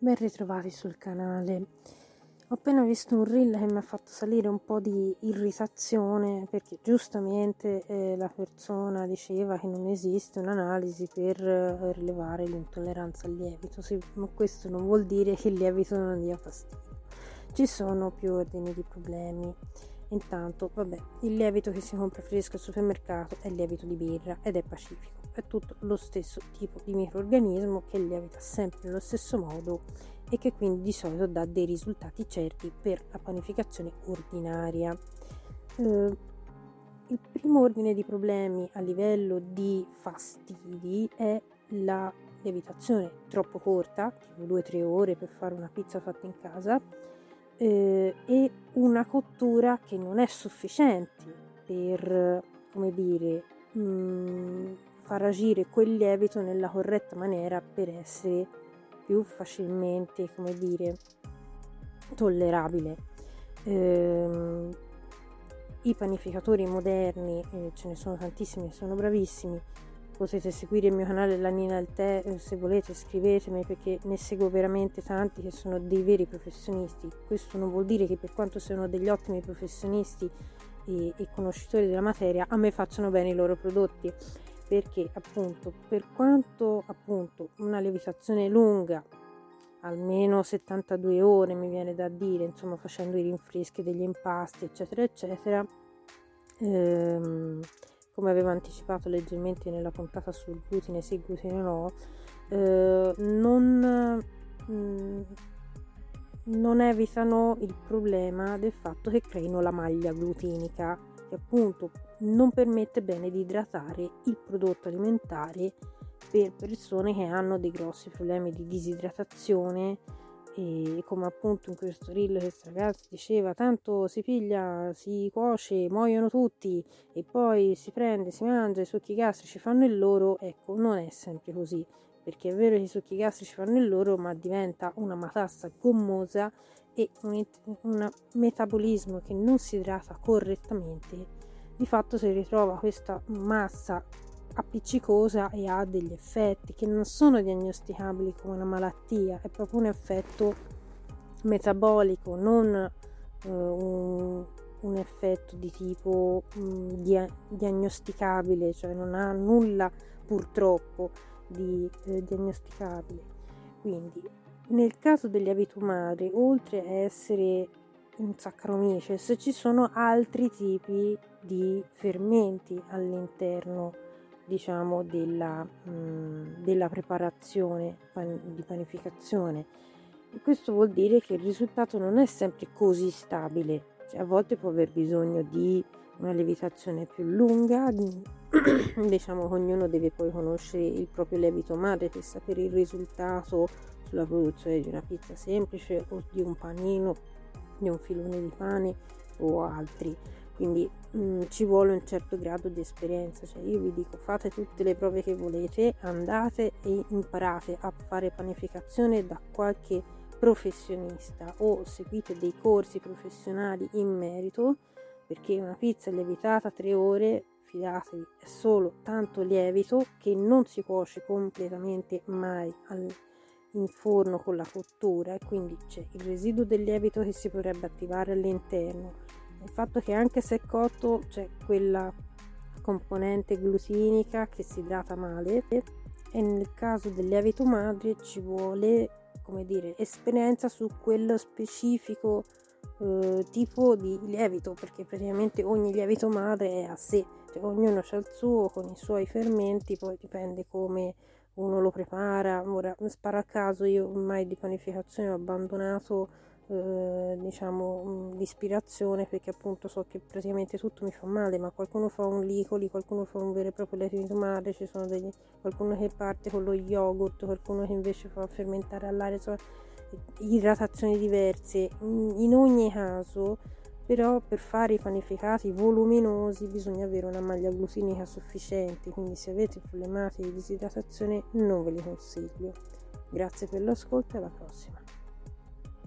Ben ritrovati sul canale. Ho appena visto un reel che mi ha fatto salire un po' di irritazione perché giustamente eh, la persona diceva che non esiste un'analisi per eh, rilevare l'intolleranza al lievito, sì, ma questo non vuol dire che il lievito non dia fastidio. Ci sono più ordini di problemi. Intanto, vabbè, il lievito che si compra fresco al supermercato è il lievito di birra ed è pacifico tutto lo stesso tipo di microorganismo che lievita sempre nello stesso modo e che quindi di solito dà dei risultati certi per la panificazione ordinaria. Eh, il primo ordine di problemi a livello di fastidi è la lievitazione troppo corta, tipo 2-3 ore per fare una pizza fatta in casa, eh, e una cottura che non è sufficiente per, come dire, mh, mm, far agire quel lievito nella corretta maniera per essere più facilmente, come dire, tollerabile. Ehm, I panificatori moderni, eh, ce ne sono tantissimi, sono bravissimi. Potete seguire il mio canale La Nina del Tè, eh, se volete scrivetemi perché ne seguo veramente tanti che sono dei veri professionisti. Questo non vuol dire che per quanto siano degli ottimi professionisti e, e conoscitori della materia, a me facciano bene i loro prodotti perché appunto per quanto appunto una lievitazione lunga almeno 72 ore mi viene da dire insomma facendo i rinfreschi degli impasti eccetera eccetera ehm, come avevo anticipato leggermente nella puntata sul glutine sì glutine no eh, non, mh, mm, non evitano il problema del fatto che creino la maglia glutinica che appunto non permette bene di idratare il prodotto alimentare per persone che hanno dei grossi problemi di disidratazione. E come appunto in questo reel questa ragazza diceva tanto si piglia, si cuoce, muoiono tutti e poi si prende, si mangia, i succhi gastrici fanno il loro, ecco non è sempre così perché è vero che i succhi gastrici fanno il loro ma diventa una matassa gommosa e un, un metabolismo che non si idrata correttamente di fatto si ritrova questa massa appiccicosa e ha degli effetti che non sono diagnosticabili come una malattia, è proprio un effetto metabolico, non eh, un, un, effetto di tipo mh, mm, dia- diagnosticabile, cioè non ha nulla purtroppo di eh, diagnosticabile. Quindi nel caso degli lievito madre, oltre a essere un Saccharomyces ci sono altri tipi di fermenti all'interno diciamo della, mh, mm, della preparazione pan- di panificazione. E questo vuol dire che il risultato non è sempre così stabile. Cioè, a volte può aver bisogno di una lievitazione più lunga diciamo che ognuno deve poi conoscere il proprio lievito madre per sapere il risultato sulla produzione di una pizza semplice o di un panino di un filone di pane o altri. Quindi mh, mm, ci vuole un certo grado di esperienza. Cioè io vi dico fate tutte le prove che volete andate e imparate a fare panificazione da qualche professionista o seguite dei corsi professionali in merito perché una pizza lievitata 3 ore fidatevi è solo tanto lievito che non si cuoce completamente mai in forno con la cottura e quindi c'è il residuo del lievito che si potrebbe attivare all'interno. Il fatto che anche se è cotto c'è quella componente glutinica che si idrata male e nel caso del lievito madre ci vuole come dire esperienza su quello specifico eh, tipo di lievito perché praticamente ogni lievito madre è a sé cioè ognuno ha il suo con i suoi fermenti poi dipende come uno lo prepara. Ora, sparo a caso, io ormai di panificazione ho abbandonato eh, diciamo l'ispirazione perché appunto so che praticamente tutto mi fa male ma qualcuno fa un licoli qualcuno fa un vero e proprio letto di ci sono degli qualcuno che parte con lo yogurt qualcuno che invece fa fermentare all'aria insomma idratazioni diverse in ogni caso però per fare i panificati voluminosi bisogna avere una maglia glutinica sufficiente, quindi se avete problematiche di disidratazione non ve li consiglio. Grazie per l'ascolto e alla prossima.